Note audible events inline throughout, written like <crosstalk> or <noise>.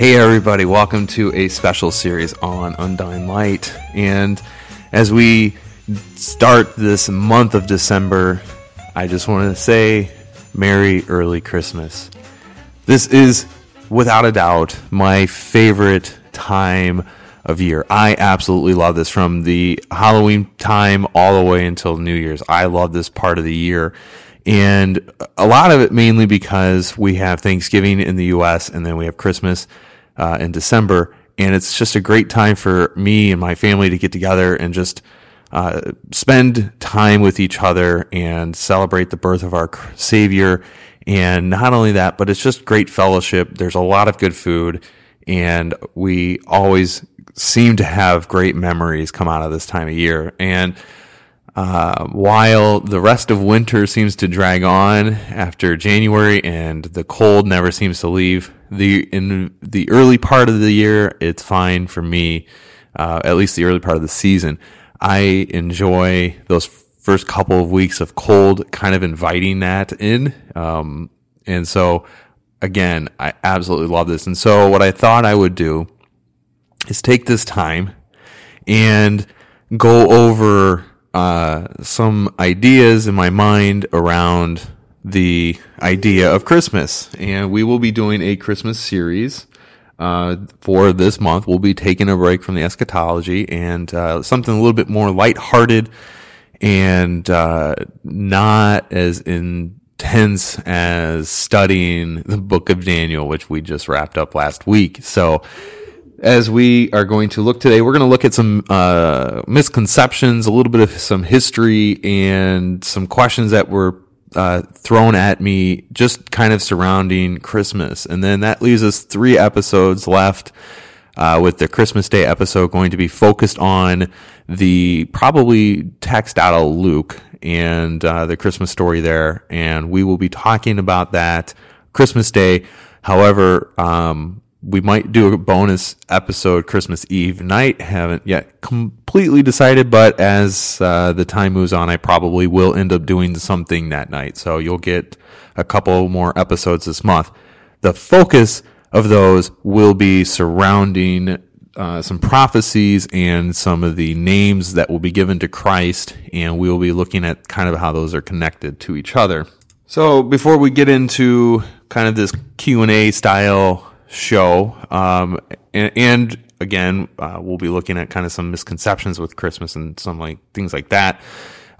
Hey, everybody, welcome to a special series on Undying Light. And as we start this month of December, I just want to say Merry Early Christmas. This is, without a doubt, my favorite time of year. I absolutely love this from the Halloween time all the way until New Year's. I love this part of the year. And a lot of it mainly because we have Thanksgiving in the US and then we have Christmas uh, in December. And it's just a great time for me and my family to get together and just uh, spend time with each other and celebrate the birth of our Savior. And not only that, but it's just great fellowship. There's a lot of good food, and we always seem to have great memories come out of this time of year. And uh, while the rest of winter seems to drag on after January and the cold never seems to leave, the in the early part of the year it's fine for me. Uh, at least the early part of the season, I enjoy those first couple of weeks of cold, kind of inviting that in. Um, and so, again, I absolutely love this. And so, what I thought I would do is take this time and go over uh, some ideas in my mind around the idea of Christmas. And we will be doing a Christmas series uh, for this month. We'll be taking a break from the eschatology and uh, something a little bit more lighthearted and uh, not as intense as studying the book of Daniel, which we just wrapped up last week. So, as we are going to look today, we're going to look at some uh, misconceptions, a little bit of some history, and some questions that were uh, thrown at me just kind of surrounding Christmas. And then that leaves us three episodes left. Uh, with the Christmas Day episode going to be focused on the probably text out of Luke and uh, the Christmas story there. And we will be talking about that Christmas Day. However, um, we might do a bonus episode Christmas Eve night. Haven't yet completely decided, but as uh, the time moves on, I probably will end up doing something that night. So you'll get a couple more episodes this month. The focus of those will be surrounding uh, some prophecies and some of the names that will be given to Christ, and we will be looking at kind of how those are connected to each other. So before we get into kind of this Q and A style show. Um, and, and, again, uh, we'll be looking at kind of some misconceptions with Christmas and some like things like that.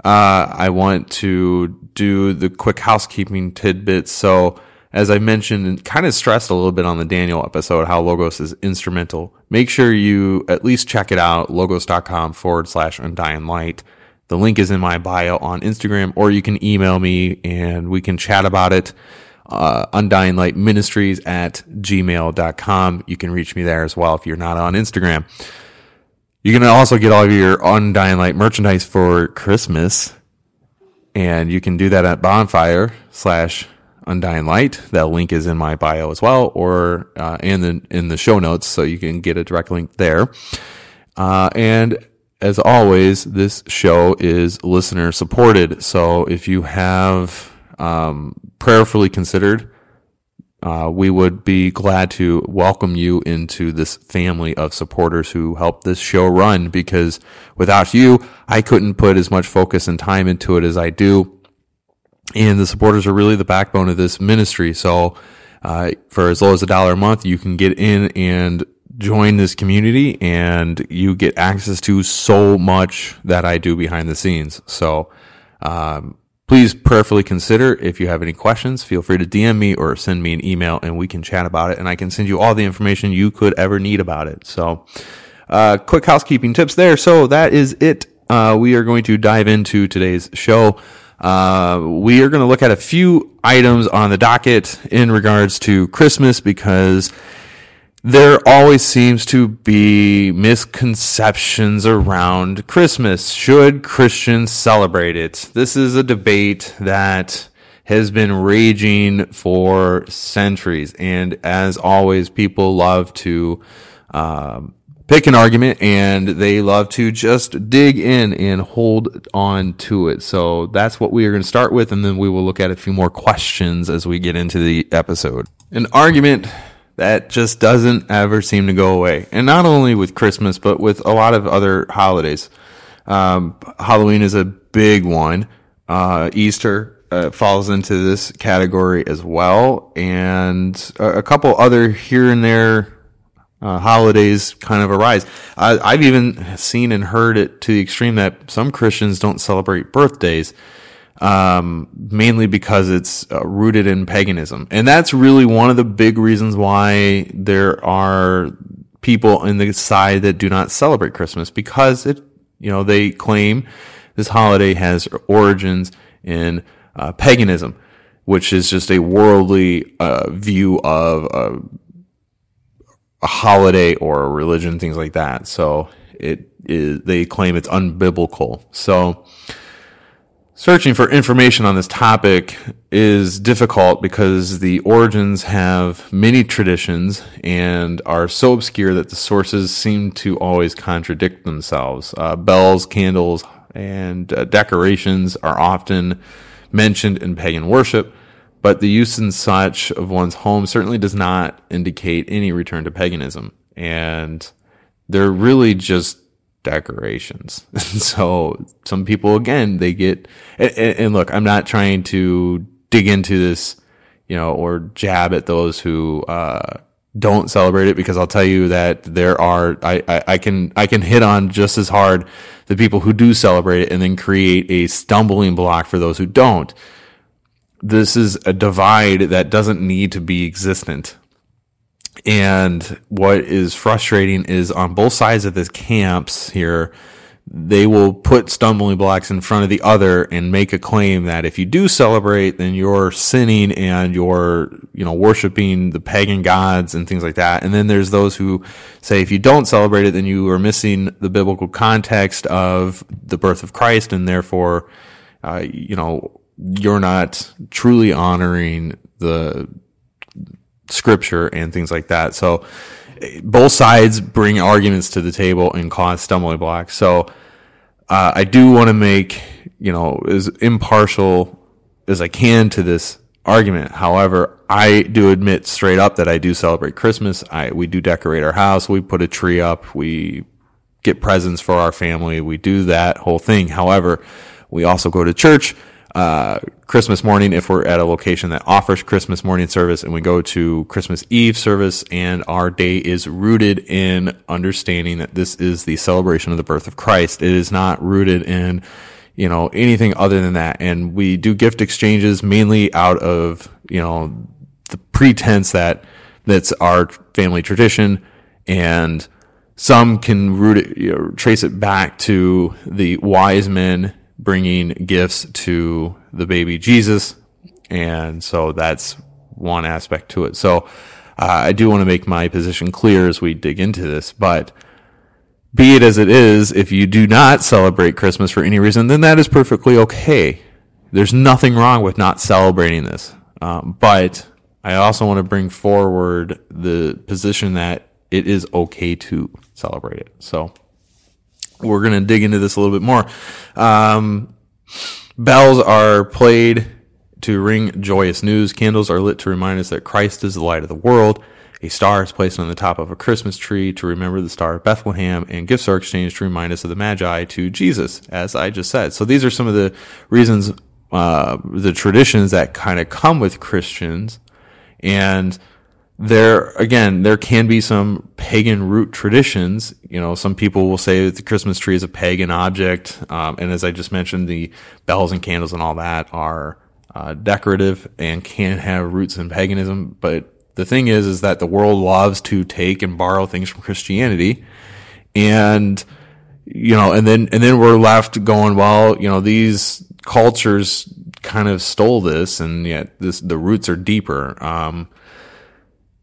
Uh, I want to do the quick housekeeping tidbits. So, as I mentioned and kind of stressed a little bit on the Daniel episode, how Logos is instrumental. Make sure you at least check it out, logos.com forward slash undying light. The link is in my bio on Instagram, or you can email me and we can chat about it uh, Undying Light Ministries at gmail.com. You can reach me there as well if you're not on Instagram. You can also get all of your Undying Light merchandise for Christmas and you can do that at bonfire slash undying light. That link is in my bio as well, or uh, in the in the show notes, so you can get a direct link there. Uh, and as always, this show is listener supported. So if you have um, prayerfully considered, uh, we would be glad to welcome you into this family of supporters who help this show run because without you, I couldn't put as much focus and time into it as I do. And the supporters are really the backbone of this ministry. So, uh, for as low as a dollar a month, you can get in and join this community and you get access to so much that I do behind the scenes. So, um, please prayerfully consider if you have any questions, feel free to DM me or send me an email and we can chat about it and I can send you all the information you could ever need about it. So, uh, quick housekeeping tips there. So that is it. Uh, we are going to dive into today's show. Uh, we are going to look at a few items on the docket in regards to Christmas because there always seems to be misconceptions around Christmas. Should Christians celebrate it? This is a debate that has been raging for centuries. And as always, people love to um, pick an argument and they love to just dig in and hold on to it. So that's what we are going to start with. And then we will look at a few more questions as we get into the episode. An argument that just doesn't ever seem to go away. And not only with Christmas, but with a lot of other holidays. Um, Halloween is a big one. Uh, Easter uh, falls into this category as well, and a, a couple other here and there uh, holidays kind of arise. I, have even seen and heard it to the extreme that some Christians don't celebrate birthdays um, mainly because it's uh, rooted in paganism. And that's really one of the big reasons why there are people in the side that do not celebrate Christmas because it, you know, they claim this holiday has origins in uh, paganism, which is just a worldly uh, view of a, a holiday or a religion, things like that. So it is, they claim it's unbiblical. So, Searching for information on this topic is difficult because the origins have many traditions and are so obscure that the sources seem to always contradict themselves. Uh, bells, candles, and uh, decorations are often mentioned in pagan worship, but the use and such of one's home certainly does not indicate any return to paganism. And they're really just decorations. <laughs> so some people, again, they get, and, and, look, I'm not trying to dig into this, you know, or jab at those who, uh, don't celebrate it because I'll tell you that there are, I, I, I can, I can hit on just as hard the people who do celebrate it and then create a stumbling block for those who don't. This is a divide that doesn't need to be existent. And what is frustrating is on both sides of the camps here, they will put stumbling blocks in front of the other and make a claim that if you do celebrate, then you're sinning and you're, you know, worshiping the pagan gods and things like that. And then there's those who say if you don't celebrate it, then you are missing the biblical context of the birth of Christ and therefore, uh, you know, you're not truly honoring the scripture and things like that. So both sides bring arguments to the table and cause stumbling blocks. So uh, I do want to make you know as impartial as I can to this argument. However, I do admit straight up that I do celebrate Christmas. I we do decorate our house. We put a tree up. We get presents for our family. We do that whole thing. However, we also go to church uh, Christmas morning if we're at a location that offers Christmas morning service and we go to Christmas Eve service and our day is rooted in understanding that this is the celebration of the birth of Christ. It is not rooted in, you know, anything other than that. And we do gift exchanges mainly out of, you know, the pretense that that's our family tradition and some can root it, you know, trace it back to the wise men bringing gifts to the baby Jesus. And so that's one aspect to it. So uh, I do want to make my position clear as we dig into this, but be it as it is, if you do not celebrate Christmas for any reason, then that is perfectly okay. there's nothing wrong with not celebrating this. Um, but I also want to bring forward the position that it is okay to celebrate it. So we're going to dig into this a little bit more. Um, bells are played to ring joyous news. Candles are lit to remind us that Christ is the light of the world. A star is placed on the top of a Christmas tree to remember the star of Bethlehem, and gifts are exchanged to remind us of the Magi to Jesus, as I just said. So these are some of the reasons, uh, the traditions that kind of come with Christians. And there, again, there can be some pagan root traditions. You know, some people will say that the Christmas tree is a pagan object. Um, and as I just mentioned, the bells and candles and all that are uh, decorative and can have roots in paganism. But the thing is, is that the world loves to take and borrow things from Christianity, and you know, and then and then we're left going, well, you know, these cultures kind of stole this, and yet this the roots are deeper um,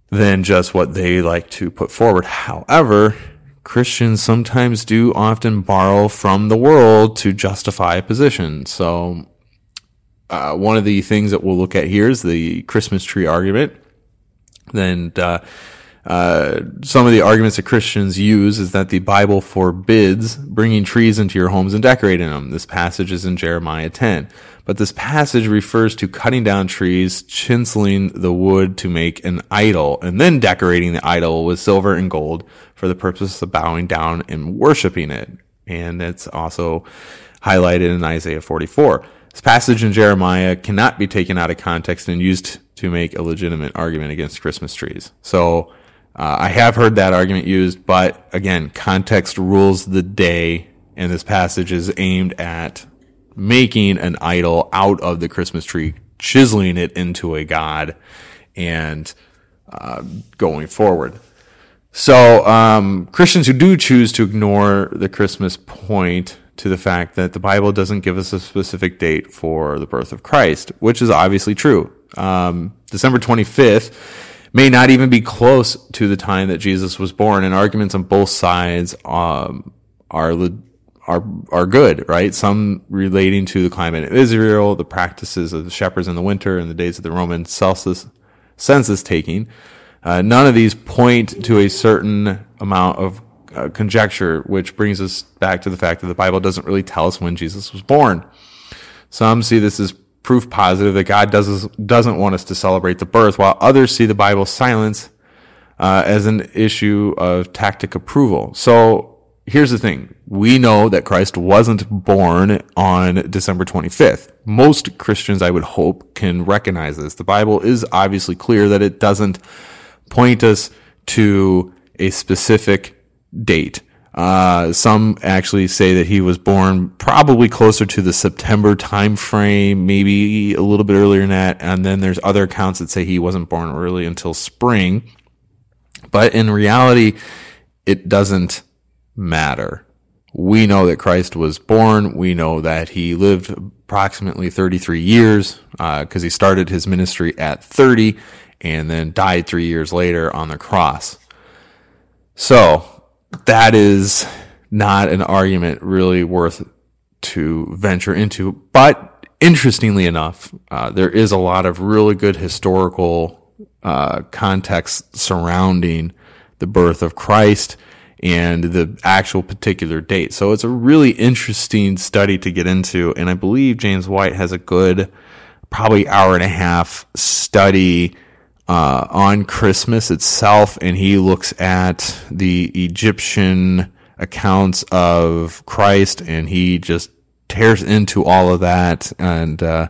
than just what they like to put forward. However, Christians sometimes do often borrow from the world to justify a position. So, uh, one of the things that we'll look at here is the Christmas tree argument. Then, uh, uh, some of the arguments that Christians use is that the Bible forbids bringing trees into your homes and decorating them. This passage is in Jeremiah 10. But this passage refers to cutting down trees, chiseling the wood to make an idol, and then decorating the idol with silver and gold for the purpose of bowing down and worshiping it. And it's also highlighted in Isaiah 44. This passage in Jeremiah cannot be taken out of context and used to make a legitimate argument against Christmas trees. So uh, I have heard that argument used, but again, context rules the day, and this passage is aimed at making an idol out of the Christmas tree, chiseling it into a god, and uh, going forward. So um, Christians who do choose to ignore the Christmas point to the fact that the Bible doesn't give us a specific date for the birth of Christ, which is obviously true. Um, December 25th may not even be close to the time that Jesus was born, and arguments on both sides um, are are are good, right? Some relating to the climate of Israel, the practices of the shepherds in the winter, and the days of the Roman census, census taking. Uh, none of these point to a certain amount of uh, conjecture, which brings us back to the fact that the Bible doesn't really tell us when Jesus was born. Some see this as proof positive that God does, doesn't want us to celebrate the birth, while others see the Bible's silence uh, as an issue of tactic approval. So here's the thing. We know that Christ wasn't born on December 25th. Most Christians, I would hope, can recognize this. The Bible is obviously clear that it doesn't point us to a specific date. Uh, some actually say that he was born probably closer to the September time frame, maybe a little bit earlier than that. And then there's other accounts that say he wasn't born early until spring. But in reality, it doesn't matter. We know that Christ was born. We know that he lived approximately 33 years because uh, he started his ministry at 30 and then died three years later on the cross. So that is not an argument really worth to venture into. But interestingly enough, uh, there is a lot of really good historical uh, context surrounding the birth of Christ and the actual particular date. So it's a really interesting study to get into. And I believe James White has a good, probably hour and a half study uh, on Christmas itself, and he looks at the Egyptian accounts of Christ, and he just tears into all of that and uh,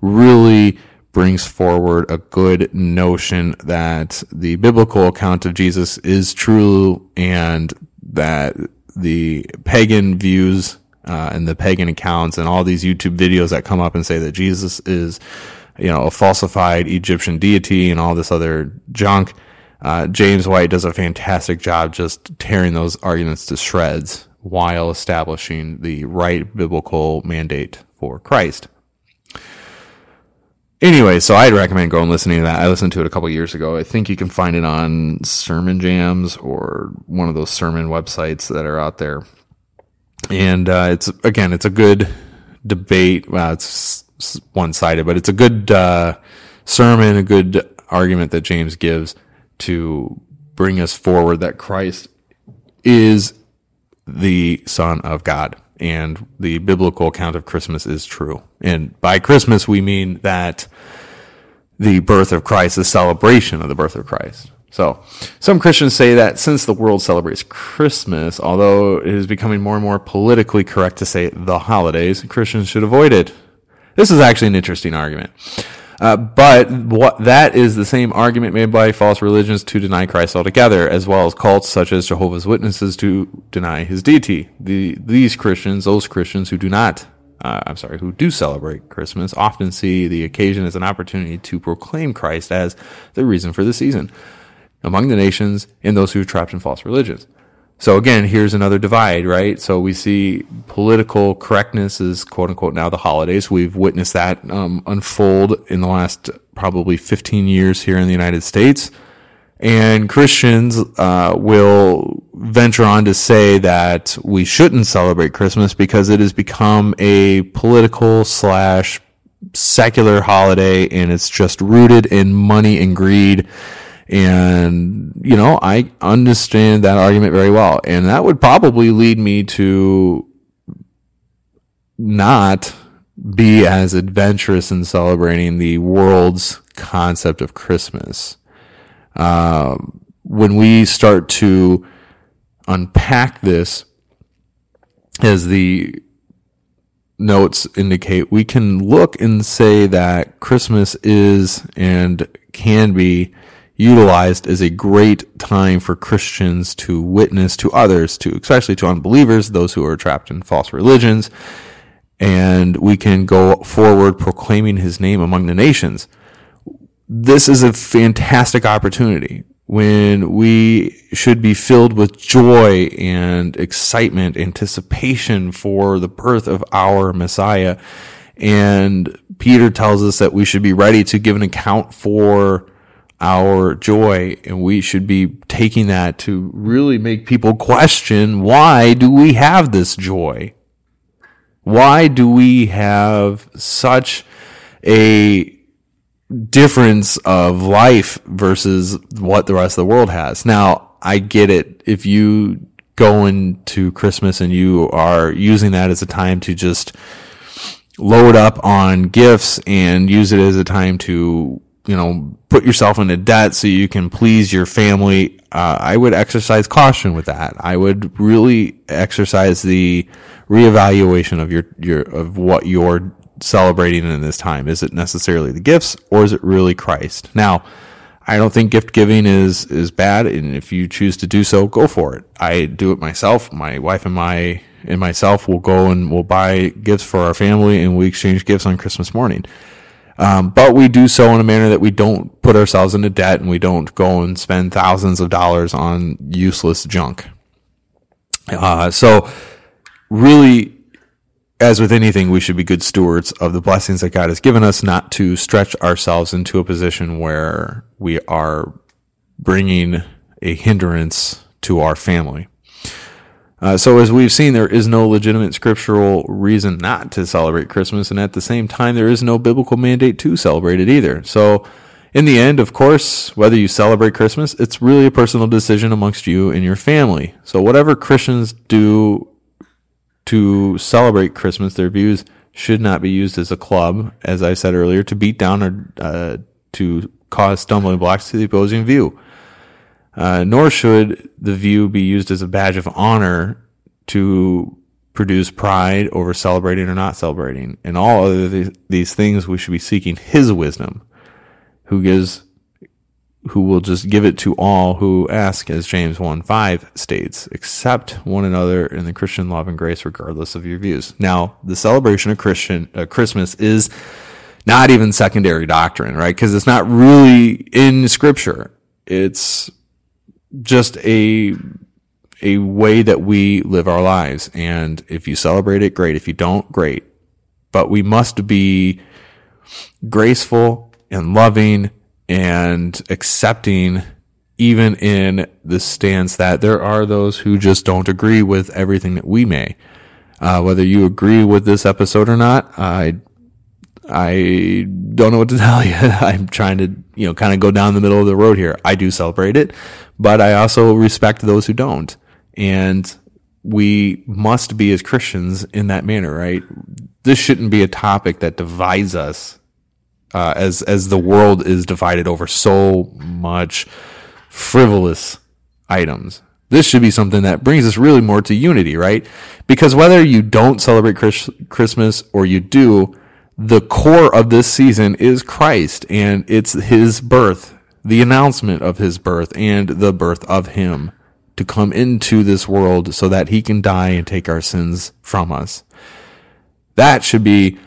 really brings forward a good notion that the biblical account of Jesus is true and that the pagan views uh, and the pagan accounts and all these YouTube videos that come up and say that Jesus is you know, a falsified Egyptian deity and all this other junk. Uh, James White does a fantastic job just tearing those arguments to shreds while establishing the right biblical mandate for Christ. Anyway, so I'd recommend going listening to that. I listened to it a couple years ago. I think you can find it on Sermon Jams or one of those sermon websites that are out there. And uh, it's again, it's a good debate. Well, it's one sided, but it's a good uh, sermon, a good argument that James gives to bring us forward that Christ is the Son of God. And the biblical account of Christmas is true. And by Christmas, we mean that the birth of Christ, the celebration of the birth of Christ. So, some Christians say that since the world celebrates Christmas, although it is becoming more and more politically correct to say the holidays, Christians should avoid it. This is actually an interesting argument. Uh, but what that is the same argument made by false religions to deny Christ altogether, as well as cults such as Jehovah's Witnesses to deny his deity. The, these Christians, those Christians who do not, uh, I'm sorry, who do celebrate Christmas, often see the occasion as an opportunity to proclaim Christ as the reason for the season among the nations and those who are trapped in false religions. So again, here's another divide, right? So we see political correctness is quote unquote now the holidays. We've witnessed that um, unfold in the last probably 15 years here in the United States. And Christians uh, will venture on to say that we shouldn't celebrate Christmas because it has become a political slash secular holiday and it's just rooted in money and greed and, you know, I understand that argument very well. And that would probably lead me to not be as adventurous in celebrating the world's concept of Christmas. Uh, when we start to unpack this, as the notes indicate, we can look and say that Christmas is and can be utilized as a great time for Christians to witness to others, to especially to unbelievers, those who are trapped in false religions, and we can go forward proclaiming his name among the nations. This is a fantastic opportunity when we should be filled with joy and excitement, anticipation for the birth of our Messiah. And Peter tells us that we should be ready to give an account for our joy and we should be taking that to really make people question why do we have this joy? Why do we have such a difference of life versus what the rest of the world has? Now i get it. If you go into christmas and you are using that as a time to just load up on gifts and use it as a time to you know, put yourself into debt so you can please your family, uh, I would exercise caution with that. I would really exercise the reevaluation of your, your, of what you're celebrating in this time. Is it necessarily the gifts or is it really Christ? Now, I don't think gift giving is, is bad. And if you choose to do so, go for it. I do it myself. My wife and my, and myself will go and we'll buy gifts for our family and we exchange gifts on Christmas morning. Um, but we do so in a manner that we don't put ourselves into debt and we don't go and spend thousands of dollars on useless junk. Uh, so really, as with anything, we should be good stewards of the blessings that God has given us, not to stretch ourselves into a position where we are bringing a hindrance to our family. Uh, so, as we've seen, there is no legitimate scriptural reason not to celebrate Christmas, and at the same time, there is no biblical mandate to celebrate it either. So, in the end, of course, whether you celebrate Christmas, it's really a personal decision amongst you and your family. So, whatever Christians do to celebrate Christmas, their views should not be used as a club, as I said earlier, to beat down or uh, to cause stumbling blocks to the opposing view. Uh, nor should the view be used as a badge of honor to produce pride over celebrating or not celebrating. In all th- these things, we should be seeking His wisdom, who gives, who will just give it to all who ask, as James 1 5 states, accept one another in the Christian love and grace, regardless of your views. Now, the celebration of Christian uh, Christmas is not even secondary doctrine, right? Because it's not really in Scripture. It's just a a way that we live our lives. And if you celebrate it, great. If you don't, great. But we must be graceful and loving and accepting even in the stance that there are those who just don't agree with everything that we may. Uh, whether you agree with this episode or not, I I don't know what to <laughs> tell you. I'm trying to, you know, kind of go down the middle of the road here. I do celebrate it, but I also respect those who don't. And we must be as Christians in that manner, right? This shouldn't be a topic that divides us uh, as as the world is divided over so much frivolous items. This should be something that brings us really more to unity, right? Because whether you don't celebrate Chris- Christmas or you do, the core of this season is Christ and it's his birth, the announcement of his birth and the birth of him to come into this world so that he can die and take our sins from us. That should be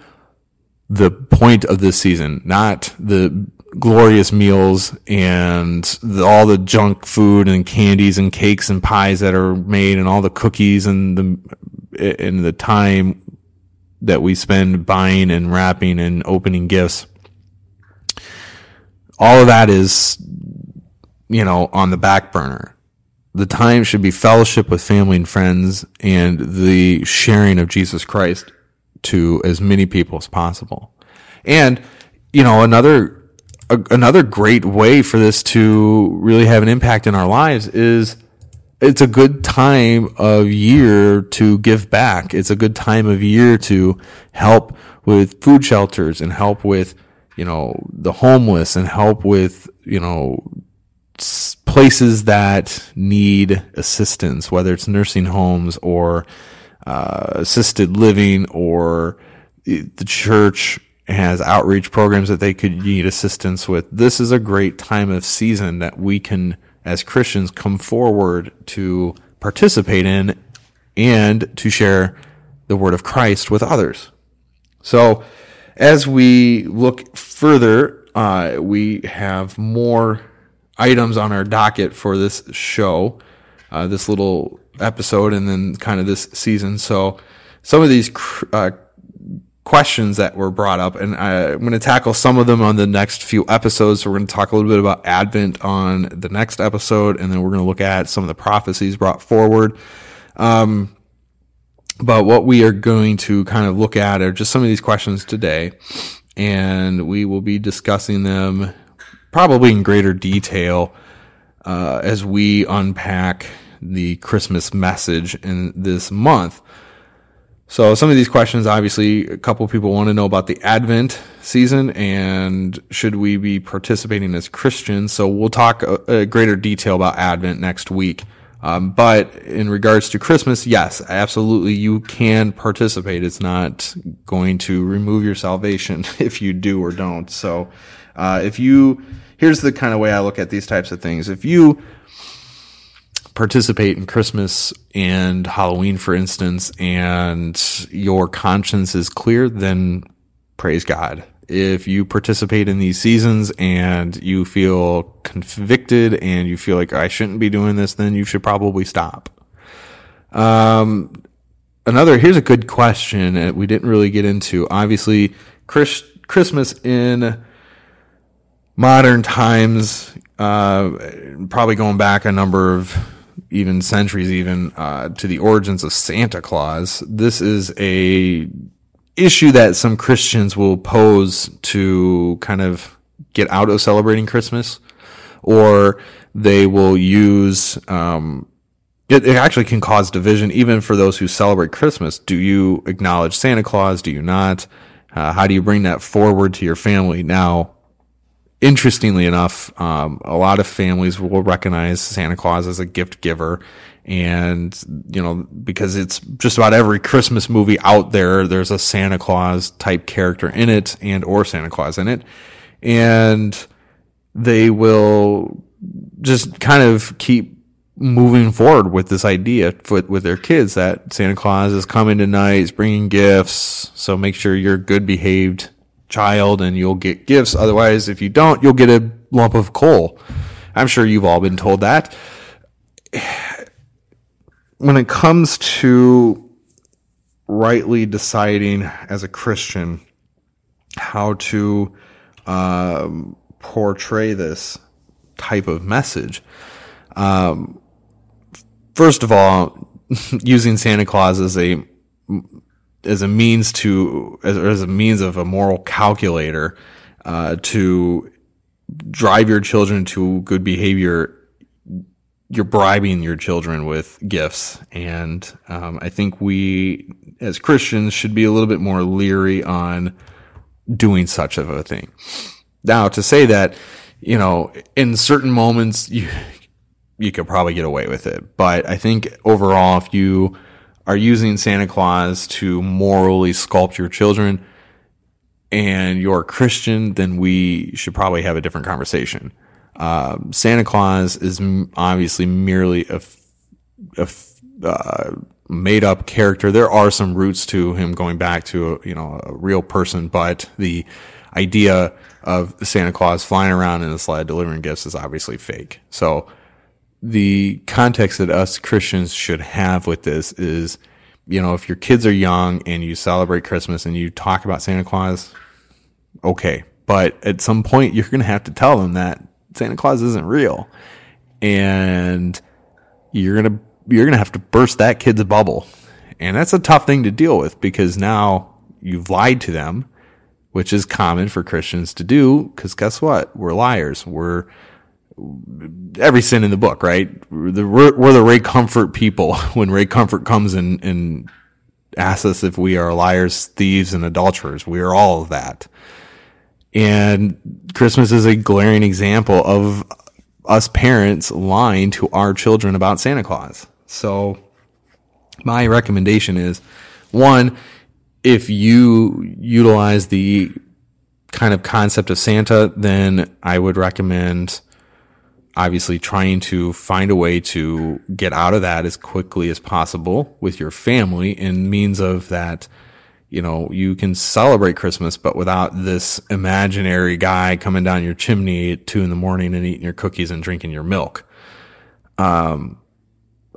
the point of this season, not the glorious meals and the, all the junk food and candies and cakes and pies that are made and all the cookies and the and the time that we spend buying and wrapping and opening gifts. All of that is, you know, on the back burner. The time should be fellowship with family and friends and the sharing of Jesus Christ to as many people as possible. And, you know, another, a, another great way for this to really have an impact in our lives is it's a good time of year to give back. It's a good time of year to help with food shelters and help with, you know, the homeless and help with, you know, places that need assistance, whether it's nursing homes or uh, assisted living or the church has outreach programs that they could need assistance with. This is a great time of season that we can, as Christians, come forward to participate in and to share the word of Christ with others. So, as we look further, uh, we have more items on our docket for this show, uh, this little episode, and then kind of this season. So, some of these uh, questions that were brought up, and I, am going to tackle some of them on the next few episodes. So we're going to talk a little bit about Advent on the next episode, and then we're going to look at some of the prophecies brought forward. Um, but what we are going to kind of look at are just some of these questions today, and we will be discussing them probably in greater detail uh, as we unpack the Christmas message in this month. So some of these questions, obviously, a couple people want to know about the Advent season and should we be participating as Christians? So we'll talk a, a greater detail about Advent next week. Um, but in regards to Christmas, yes, absolutely, you can participate. It's not going to remove your salvation <laughs> if you do or don't. So, uh, if you, here's the kind of way I look at these types of things. If you participate in Christmas and Halloween, for instance, and your conscience is clear, then praise God. If you participate in these seasons and you feel convicted and you feel like I shouldn't be doing this, then you should probably stop. Um, another, here's a good question that we didn't really get into. Obviously, Chris, Christmas in modern times, uh, probably going back a number of even centuries, even uh, to the origins of Santa Claus. This is a issue that some Christians will pose to kind of get out of celebrating Christmas, or they will use. Um, it, it actually can cause division even for those who celebrate Christmas. Do you acknowledge Santa Claus? Do you not? Uh, how do you bring that forward to your family? Now, interestingly enough, um, a lot of families will recognize Santa Claus as a gift giver. And, you know, because it's just about every Christmas movie out there, there's a Santa Claus type character in it and or Santa Claus in it. And they will just kind of keep moving forward with this idea with, with their kids that Santa Claus is coming tonight, he's bringing gifts. So make sure you're good behaved child and you'll get gifts. Otherwise, if you don't, you'll get a lump of coal. I'm sure you've all been told that. When it comes to rightly deciding as a Christian how to um, portray this type of message, um, first of all, <laughs> using Santa Claus as a as a means to as, as a means of a moral calculator uh, to drive your children to good behavior you're bribing your children with gifts. And um, i think we as christians should be a little bit more leery on doing such of a thing. Now to say that you know in certain moments you you could probably get away with it. But i think overall if you are using santa claus to morally sculpt your children and you're a Christian, then we should probably have a different conversation. Uh, Santa Claus is obviously merely a, uh, made up character. There are some roots to him going back to you know a real person, but the idea of Santa Claus flying around in a sled delivering gifts is obviously fake. So the context that us Christians should have with this is you know, if your kids are young and you celebrate Christmas and you talk about Santa Claus, okay. But at some point, you're going to have to tell them that Santa Claus isn't real. And you're going to, you're going to have to burst that kid's bubble. And that's a tough thing to deal with because now you've lied to them, which is common for Christians to do. Cause guess what? We're liars. We're, every sin in the book, right? We're the, we're the Ray Comfort people. <laughs> When Ray Comfort comes and, and asks us if we are liars, thieves, and adulterers, we are all of that. And Christmas is a glaring example of us parents lying to our children about Santa Claus. So my recommendation is one, if you utilize the kind of concept of Santa, then I would recommend obviously trying to find a way to get out of that as quickly as possible with your family in means of that you know you can celebrate christmas but without this imaginary guy coming down your chimney at two in the morning and eating your cookies and drinking your milk. Um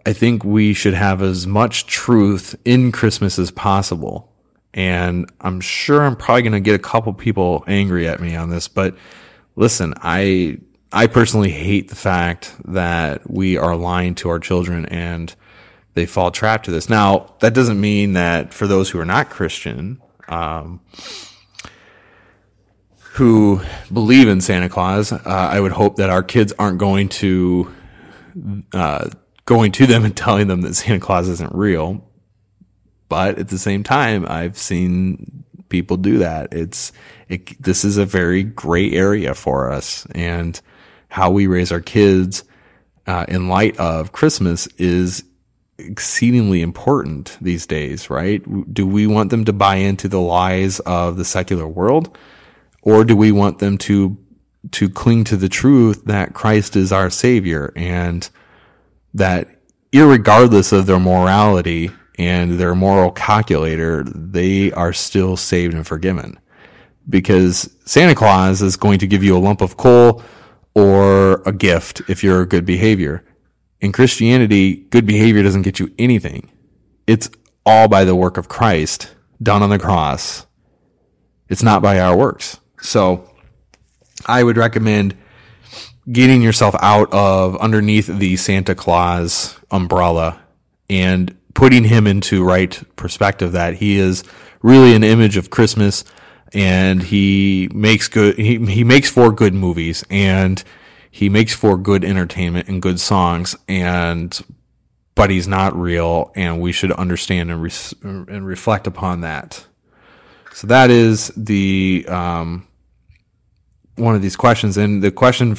i think we should have as much truth in christmas as possible. And i'm sure i'm probably going to get a couple people angry at me on this but listen i I personally hate the fact that we are lying to our children and they fall trapped to this. Now, that doesn't mean that for those who are not Christian, um, who believe in Santa Claus, uh, I would hope that our kids aren't going to uh, going to them and <laughs> telling them that Santa Claus isn't real. But at the same time, I've seen people do that. It's it, this is a very gray area for us, and how we raise our kids uh, in light of Christmas is exceedingly important these days, right? Do we want them to buy into the lies of the secular world, or do we want them to to cling to the truth that Christ is our Savior and that, irregardless of their morality and their moral calculator, they are still saved and forgiven? Because Santa Claus is going to give you a lump of coal or a gift if you're a good behavior. In Christianity, good behavior doesn't get you anything. It's all by the work of Christ done on the cross. It's not by our works. So I would recommend getting yourself out of underneath the Santa Claus umbrella and putting him into right perspective that he is really an image of Christmas and he makes good he, he makes for good movies and he makes for good entertainment and good songs and but he's not real and we should understand and, re- and reflect upon that. So that is the um, one of these questions. And the question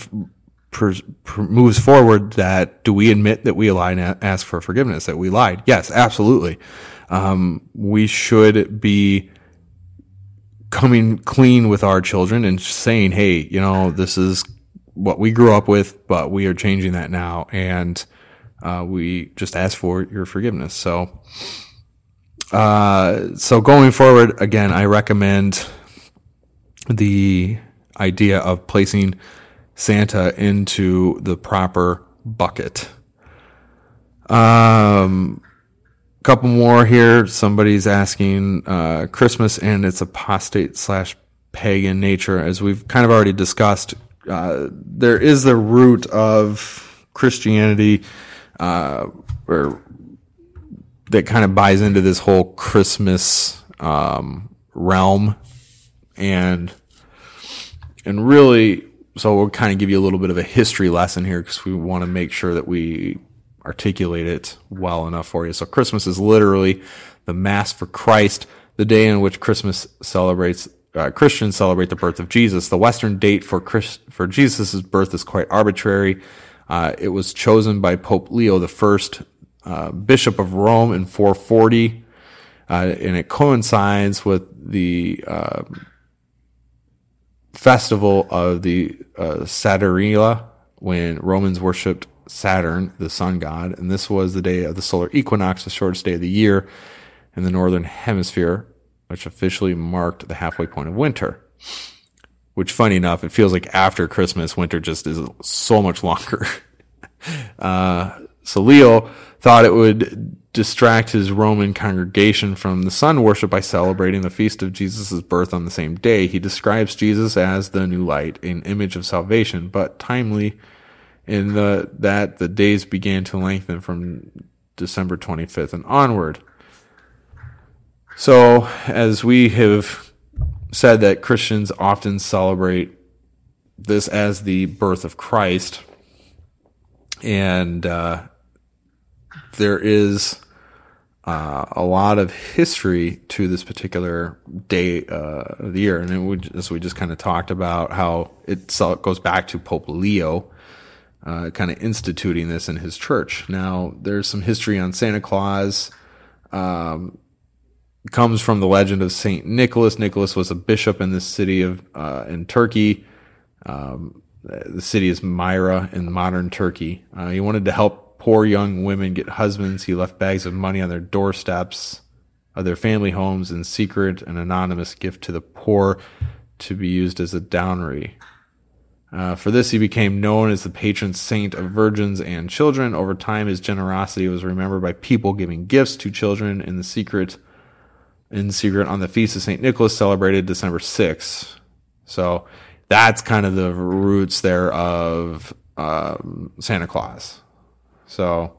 per, per moves forward that do we admit that we lied and ask for forgiveness that we lied? Yes absolutely. Um, we should be coming clean with our children and saying, hey, you know, this is what we grew up with, but we are changing that now. And uh, we just ask for your forgiveness. So, uh, so going forward, again, I recommend the idea of placing Santa into the proper bucket. Um, couple more here. Somebody's asking uh, Christmas and its apostate slash pagan nature, as we've kind of already discussed. Uh, there is the root of Christianity, uh, or that kind of buys into this whole Christmas um, realm, and and really, so we'll kind of give you a little bit of a history lesson here because we want to make sure that we articulate it well enough for you. So Christmas is literally the Mass for Christ, the day in which Christmas celebrates uh, Christians celebrate the birth of Jesus. The Western date for Chris, for Jesus' birth is quite arbitrary. Uh, it was chosen by Pope Leo First, uh, Bishop of Rome, in 440, uh, and it coincides with the uh, festival of the uh, Saturnalia, when Romans worshipped Saturn, the sun god, and this was the day of the solar equinox, the shortest day of the year in the northern hemisphere, which officially marked the halfway point of winter. Which, funny enough, it feels like after Christmas, winter just is so much longer. <laughs> uh, so Leo thought it would distract his Roman congregation from the sun worship by celebrating the feast of Jesus' birth on the same day. He describes Jesus as the new light, an image of salvation, but timely in the, that the days began to lengthen from December 25th and onward. So, as we have said that Christians often celebrate this as the birth of Christ, and uh, there is uh, a lot of history to this particular day uh, of the year, and we, as we just kind of talked about how it goes back to Pope Leo uh, kind of instituting this in his church. Now, there's some history on Santa Claus. Um, comes from the legend of Saint Nicholas. Nicholas was a bishop in this city of uh, in Turkey. Um, the city is Myra in modern Turkey. Uh, he wanted to help poor young women get husbands. He left bags of money on their doorsteps of their family homes in secret, an anonymous gift to the poor to be used as a dowry. Uh, for this, he became known as the patron saint of virgins and children. Over time, his generosity was remembered by people giving gifts to children in the secret, in secret on the feast of Saint Nicholas, celebrated December 6th. So that's kind of the roots there of um, Santa Claus. So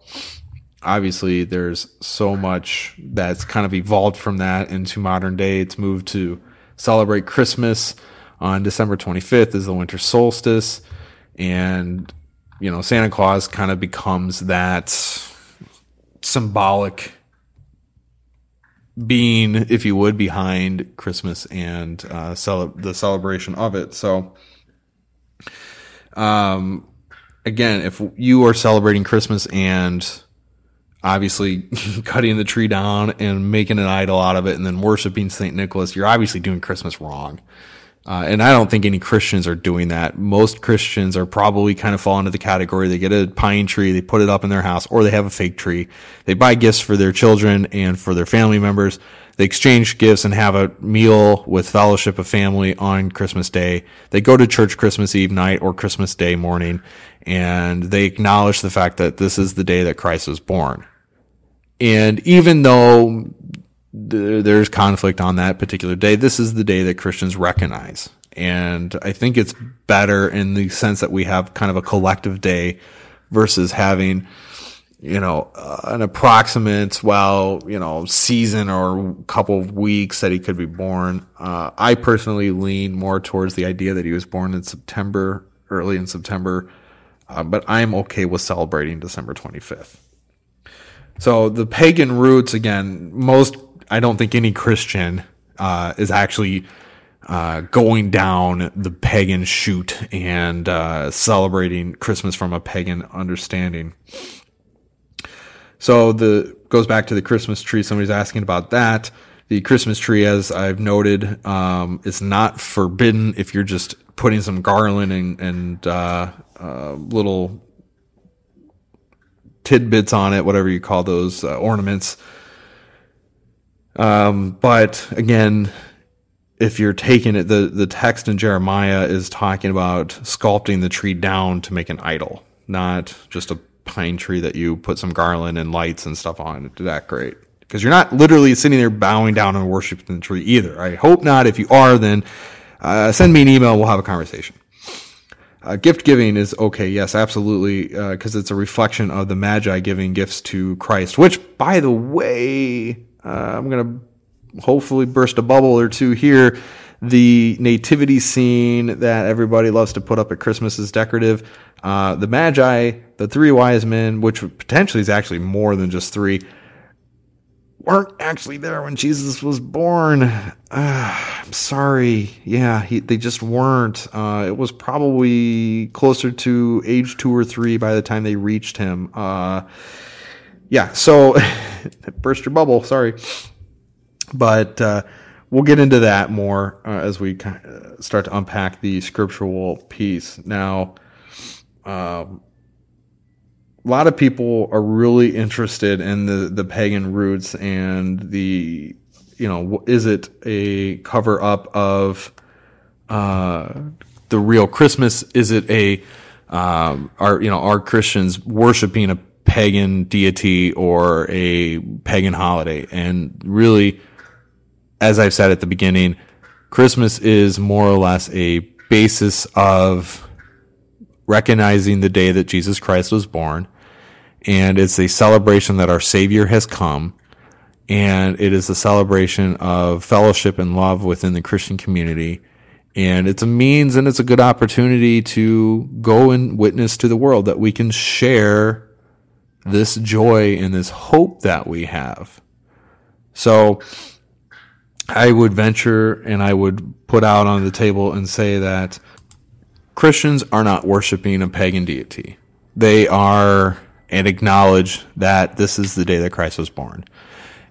obviously, there's so much that's kind of evolved from that into modern day. It's moved to celebrate Christmas on December 25th is the winter solstice. And, you know, Santa Claus kind of becomes that symbolic being, if you would, behind Christmas and uh, the celebration of it. So, um, again, if you are celebrating Christmas and obviously <laughs> cutting the tree down and making an idol out of it and then worshiping St. Nicholas, you're obviously doing Christmas wrong. Uh, and I don't think any Christians are doing that. Most Christians are probably kind of fall into the category. They get a pine tree, they put it up in their house, or they have a fake tree. They buy gifts for their children and for their family members. They exchange gifts and have a meal with fellowship of family on Christmas Day. They go to church Christmas Eve night or Christmas Day morning, and they acknowledge the fact that this is the day that Christ was born. And even though there's conflict on that particular day. This is the day that Christians recognize. And I think it's better in the sense that we have kind of a collective day versus having, you know, uh, an approximate, well, you know, season or couple of weeks that he could be born. Uh, I personally lean more towards the idea that he was born in September, early in September. Uh, but I'm okay with celebrating December 25th. So the pagan roots, again, most I don't think any Christian uh, is actually uh, going down the pagan chute and uh, celebrating Christmas from a pagan understanding. So the goes back to the Christmas tree. Somebody's asking about that. The Christmas tree, as I've noted, um, is not forbidden if you're just putting some garland and, and uh, uh, little tidbits on it, whatever you call those uh, ornaments. Um, but again, if you're taking it, the, the text in Jeremiah is talking about sculpting the tree down to make an idol, not just a pine tree that you put some garland and lights and stuff on. That great. Because you're not literally sitting there bowing down and worshiping the tree either. I hope not. If you are, then uh, send me an email. We'll have a conversation. Uh, gift giving is okay, yes, absolutely, because uh, it's a reflection of the Magi giving gifts to Christ. Which, by the way, I'm going to hopefully burst a bubble or two here. The nativity scene that everybody loves to put up at Christmas is decorative. Uh, the Magi, the three wise men, which potentially is actually more than just three, weren't actually there when Jesus was born. Uh, I'm sorry. Yeah, he, they just weren't. Uh, it was probably closer to age two or three by the time they reached him. Uh, yeah, so <laughs> burst your bubble. Sorry. But uh, we'll get into that more uh, as we start to unpack the scriptural piece. Now, um, a lot of people are really interested in the, the pagan roots and the, you know, is it a cover up of uh, the real Christmas? Is it a, um, are, you know, are Christians worshiping a pagan deity or a pagan holiday? And really, as I've said at the beginning, Christmas is more or less a basis of recognizing the day that Jesus Christ was born. And it's a celebration that our Savior has come. And it is a celebration of fellowship and love within the Christian community. And it's a means and it's a good opportunity to go and witness to the world that we can share this joy and this hope that we have. So I would venture and I would put out on the table and say that Christians are not worshiping a pagan deity. They are and acknowledge that this is the day that Christ was born.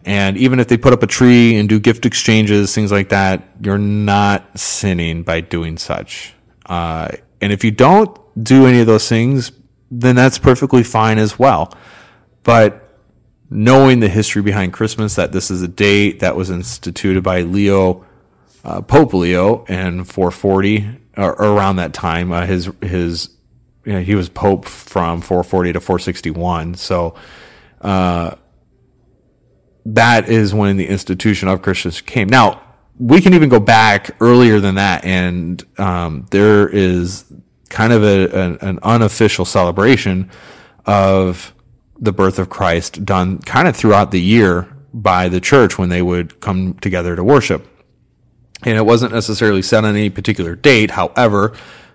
And even if they put up a tree and do gift exchanges, things like that, you're not sinning by doing such. Uh, and if you don't do any of those things, then that's perfectly fine as well. But knowing the history behind Christmas, that this is a date that was instituted by Leo, uh, Pope Leo, in 440 or around that time. Uh, his his you know, he was pope from 440 to 461. So uh, that is when the institution of Christians came. Now we can even go back earlier than that, and um, there is kind of a, an, an unofficial celebration of the birth of Christ done kind of throughout the year by the church when they would come together to worship and it wasn't necessarily set on any particular date. However,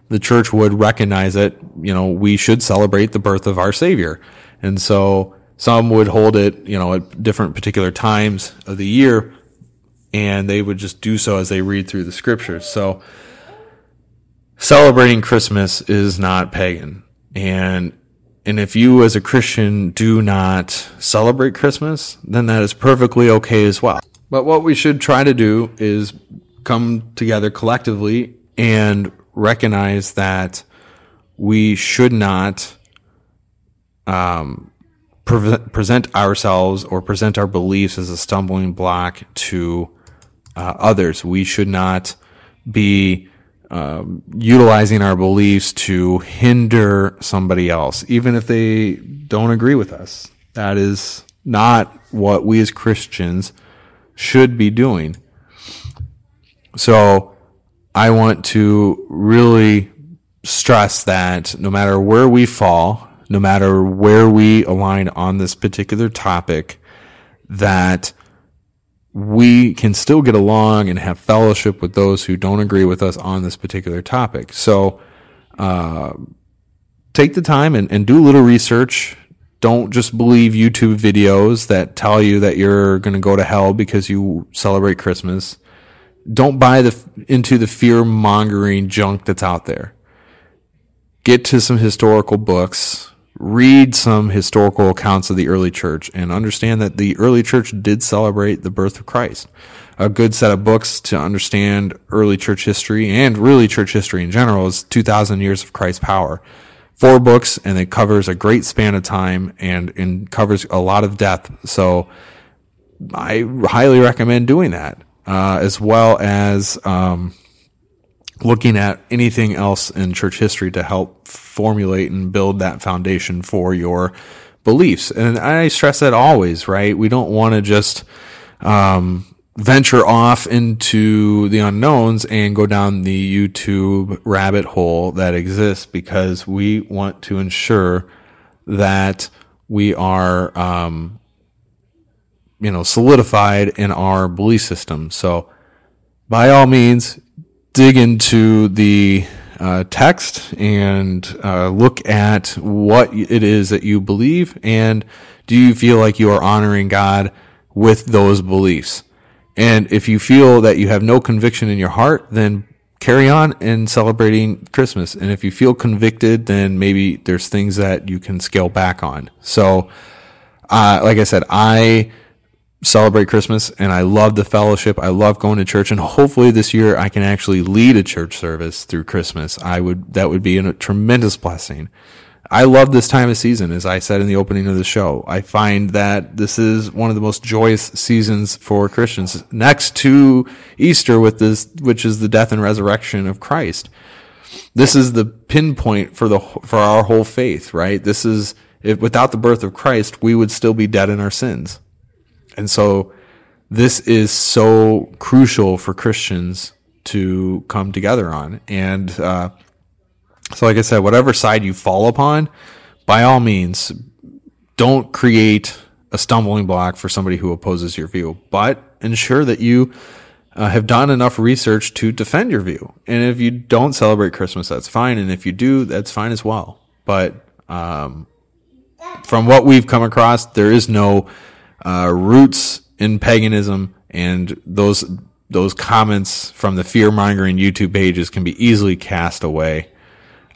the church would recognize it. you know, we should celebrate the birth of our Savior. And so some would hold it, you know, at different particular times of the year, and they would just do so as they read through the scriptures. So celebrating Christmas is not pagan. And and if you as a Christian do not celebrate Christmas, then that is perfectly okay as well. But what we should try to do is come together collectively and recognize that we should not um, pre- present ourselves or present our beliefs as a stumbling block to uh, others. We should not be um, utilizing our beliefs to hinder somebody else, even if they don't agree with us. That is not what we as Christians should be doing. So I want to really stress that no matter where we fall, no matter where we align on this particular topic, that we can still get along and have fellowship with those who don't agree with us on this particular topic. So, uh, take the time and, and do a little research. Don't just believe YouTube videos that tell you that you're going to go to hell because you celebrate Christmas don't buy the into the fear mongering junk that's out there. Get to some historical books, read some historical accounts of the early church, and understand that the early church did celebrate the birth of Christ. A good set of books to understand early church history and really church history in general is 2000 Years of Christ's Power. Four books, and it covers a great span of time and, and covers a lot of depth. So I highly recommend doing that uh, as well as um, looking at anything else in church history to help formulate and build that foundation for your beliefs. And I stress that always, right? We don't want to just um, venture off into the unknowns and go down the YouTube rabbit hole that exists because we want to ensure that we are, um, you know, solidified in our belief system. So, by all means, dig into the uh, text and uh, look at what it is that you believe and do you feel like you are honoring God with those beliefs? And if you feel that you have no conviction in your heart, then carry on in celebrating Christmas. And if you feel convicted, then maybe there's things that you can scale back on. So, uh, like I said, I celebrate Christmas and I love the fellowship. I love going to church and hopefully this year I can actually lead a church service through Christmas. I would, that would be a tremendous blessing. I love this time of season, as I said in the opening of the show. I find that this is one of the most joyous seasons for Christians, next to Easter, with this, which is the death and resurrection of Christ. This is the pinpoint for the for our whole faith, right? This is if without the birth of Christ, we would still be dead in our sins, and so this is so crucial for Christians to come together on. And uh, so, like I said, whatever side you fall upon, by all means, don't create a stumbling block for somebody who opposes your view, but ensure that you uh, have done enough research to defend your view. And if you don't celebrate Christmas, that's fine. And if you do, that's fine as well. But um, from what we've come across, there is no uh, roots in paganism, and those those comments from the fear mongering YouTube pages can be easily cast away.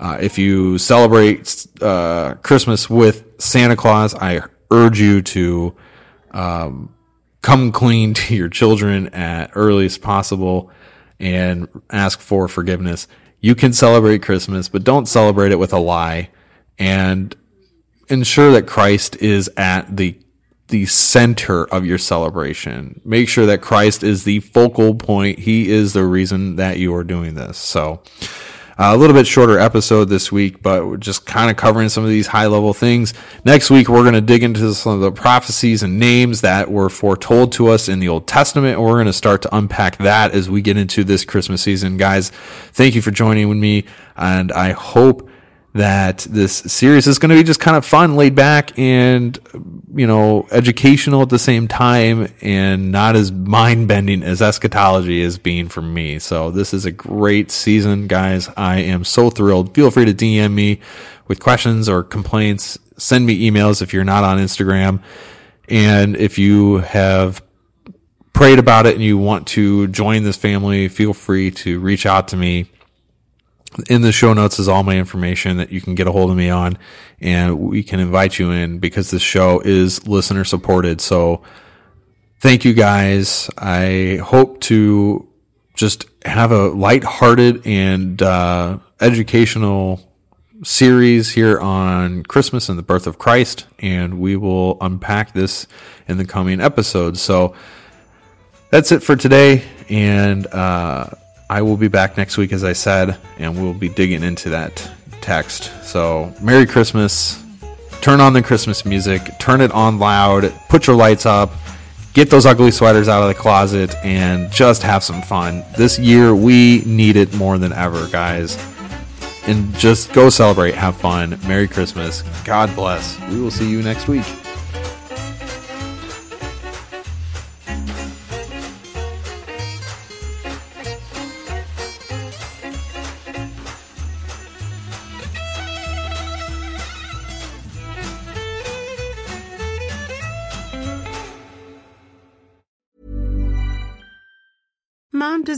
Uh, if you celebrate uh, Christmas with Santa Claus, I urge you to um, come clean <laughs> to your children at earliest possible and ask for forgiveness. You can celebrate Christmas, but don't celebrate it with a lie and ensure that Christ is at the the center of your celebration. Make sure that Christ is the focal point. He is the reason that you are doing this. So, uh, a little bit shorter episode this week, but we're just kind of covering some of these high level things. Next week, we're going to dig into some of the prophecies and names that were foretold to us in the Old Testament. And we're going to start to unpack that as we get into this Christmas season. Guys, thank you for joining with me. And I hope that this series is going to be just kind of fun, laid back, and you know, educational at the same time, and not as mind bending as eschatology is being for me. So this is a great season, guys. I am so thrilled. Feel free to DM me with questions or complaints. Send me emails if you're not on Instagram, and if you have prayed about it and you want to join this family, feel free to reach out to me in the show notes is all my information that you can get a hold of me on and we can invite you in because this show is listener supported. So thank you guys. I hope to just have a light-hearted and uh, educational series here on Christmas and the birth of Christ, and we will unpack this in the coming episodes. So that's it for today, and uh, I will be back next week, as I said, and we'll be digging into that text. So, Merry Christmas. Turn on the Christmas music, turn it on loud, put your lights up, get those ugly sweaters out of the closet, and just have some fun. This year, we need it more than ever, guys. And just go celebrate, have fun. Merry Christmas. God bless. We will see you next week. to